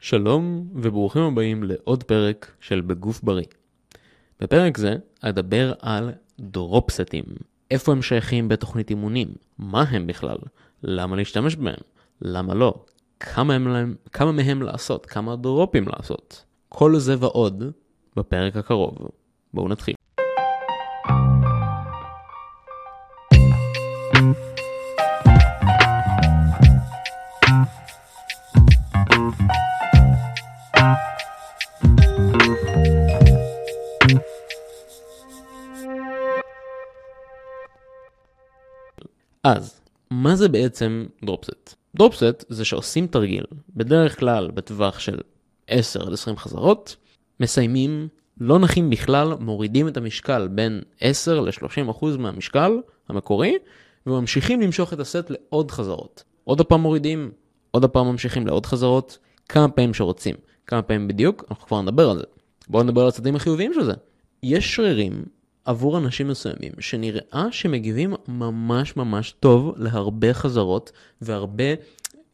שלום וברוכים הבאים לעוד פרק של בגוף בריא. בפרק זה אדבר על דרופסטים. איפה הם שייכים בתוכנית אימונים? מה הם בכלל? למה להשתמש בהם? למה לא? כמה, הם, כמה מהם לעשות? כמה דרופים לעשות? כל זה ועוד בפרק הקרוב. בואו נתחיל. אז, מה זה בעצם דרופסט? דרופסט זה שעושים תרגיל, בדרך כלל בטווח של 10 עד 20 חזרות, מסיימים, לא נחים בכלל, מורידים את המשקל בין 10 ל-30% מהמשקל המקורי, וממשיכים למשוך את הסט לעוד חזרות. עוד הפעם מורידים, עוד הפעם ממשיכים לעוד חזרות, כמה פעמים שרוצים. כמה פעמים בדיוק, אנחנו כבר נדבר על זה. בואו נדבר על הצדדים החיוביים של זה. יש שרירים עבור אנשים מסוימים שנראה שמגיבים ממש ממש טוב להרבה חזרות והרבה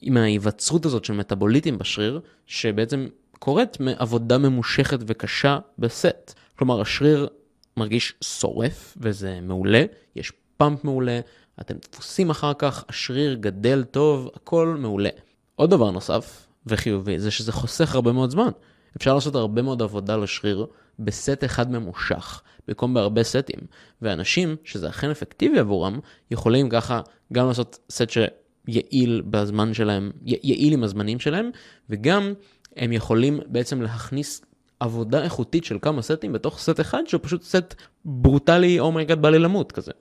עם ההיווצרות הזאת של מטאבוליטים בשריר, שבעצם קורית מעבודה ממושכת וקשה בסט. כלומר, השריר מרגיש שורף וזה מעולה, יש פאמפ מעולה, אתם דפוסים אחר כך, השריר גדל טוב, הכל מעולה. עוד דבר נוסף וחיובי זה שזה חוסך הרבה מאוד זמן. אפשר לעשות הרבה מאוד עבודה לשריר בסט אחד ממושך, במקום בהרבה סטים. ואנשים, שזה אכן אפקטיבי עבורם, יכולים ככה גם לעשות סט שיעיל בזמן שלהם, יעיל עם הזמנים שלהם, וגם הם יכולים בעצם להכניס עבודה איכותית של כמה סטים בתוך סט אחד, שהוא פשוט סט ברוטלי, oh my god, oh בא לי למות כזה.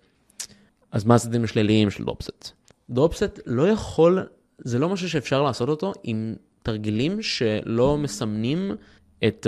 אז מה הצדדים השליליים של drop set? drop set לא יכול, זה לא משהו שאפשר לעשות אותו עם תרגילים שלא מסמנים את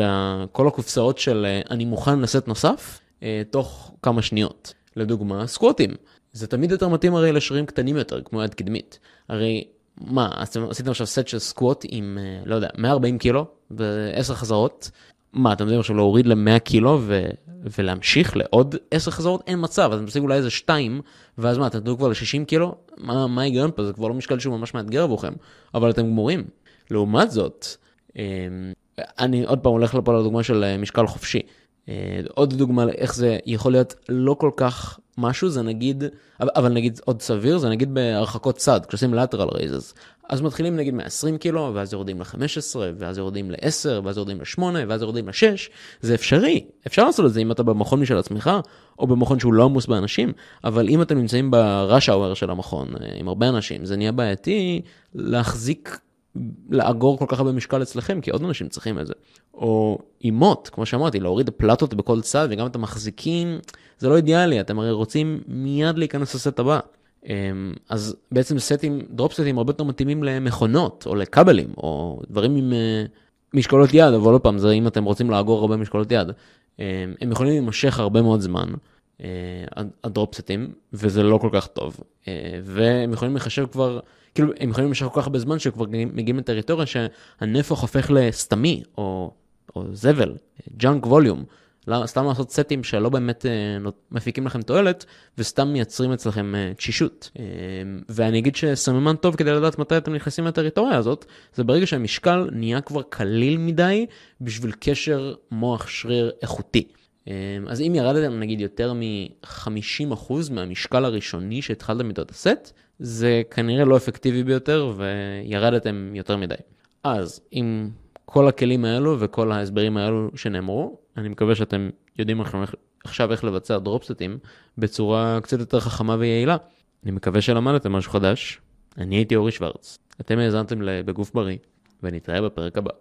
כל הקופסאות של uh, אני מוכן לסט נוסף uh, תוך כמה שניות. לדוגמה, סקווטים. זה תמיד יותר מתאים הרי לשרירים קטנים יותר, כמו יד קדמית. הרי מה, עשיתם עכשיו סט של סקווט עם, uh, לא יודע, 140 קילו ו-10 חזרות. מה, אתם יודעים עכשיו להוריד ל-100 קילו ו- ולהמשיך לעוד 10 חזרות? אין מצב, אז אתם תשיגו אולי איזה 2, ואז מה, אתם תדעו כבר ל-60 קילו? מה ההיגיון פה? זה כבר לא משקל שהוא ממש מאתגר עבורכם, אבל אתם גמורים. לעומת זאת, אמ, אני עוד פעם הולך לפה לדוגמה של אה, משקל חופשי. אה, עוד דוגמה לאיך זה יכול להיות לא כל כך משהו, זה נגיד, אבל נגיד עוד סביר, זה נגיד בהרחקות צד, כשעושים lateral raises. אז מתחילים נגיד מ-20 קילו, ואז יורדים ל-15, ואז יורדים ל-10, ואז יורדים ל-8, ואז יורדים ל-6. זה אפשרי, אפשר לעשות את זה אם אתה במכון משל עצמך, או במכון שהוא לא עמוס באנשים, אבל אם אתם נמצאים ב-rush hour של המכון, אה, עם הרבה אנשים, זה נהיה בעייתי להחזיק לאגור כל כך הרבה משקל אצלכם, כי עוד אנשים צריכים את זה. או אימות, כמו שאמרתי, להוריד פלטות בכל צד, וגם את המחזיקים, זה לא אידיאלי, אתם הרי רוצים מיד להיכנס לסט הבא. אמ, אז בעצם סטים, דרופ סטים הרבה יותר מתאימים למכונות, או לכבלים, או דברים עם אה, משקולות יד, אבל עוד פעם, זה אם אתם רוצים לאגור הרבה משקולות יד. אמ, הם יכולים להימשך הרבה מאוד זמן, ה drop set ים, וזה לא כל כך טוב. אה, והם יכולים לחשב כבר... כאילו, הם יכולים למשך כל כך הרבה זמן שכבר מגיעים לטריטוריה שהנפח הופך לסתמי, או, או זבל, junk volume. סתם לעשות סטים שלא באמת אה, מפיקים לכם תועלת, וסתם מייצרים אצלכם תשישות. ואני אגיד שסממן טוב כדי לדעת מתי אתם נכנסים לטריטוריה הזאת, זה ברגע שהמשקל נהיה כבר קליל מדי בשביל קשר מוח שריר איכותי. Uh, אז אם ירדתם נגיד יותר מ-50% מהמשקל הראשוני שהתחלתם איתו את הסט, זה כנראה לא אפקטיבי ביותר וירדתם יותר מדי. אז עם כל הכלים האלו וכל ההסברים האלו שנאמרו, אני מקווה שאתם יודעים עכשיו איך לבצע דרופסטים בצורה קצת יותר חכמה ויעילה. אני מקווה שלמדתם משהו חדש. אני הייתי אורי שוורץ. אתם האזנתם בגוף בריא, ונתראה בפרק הבא.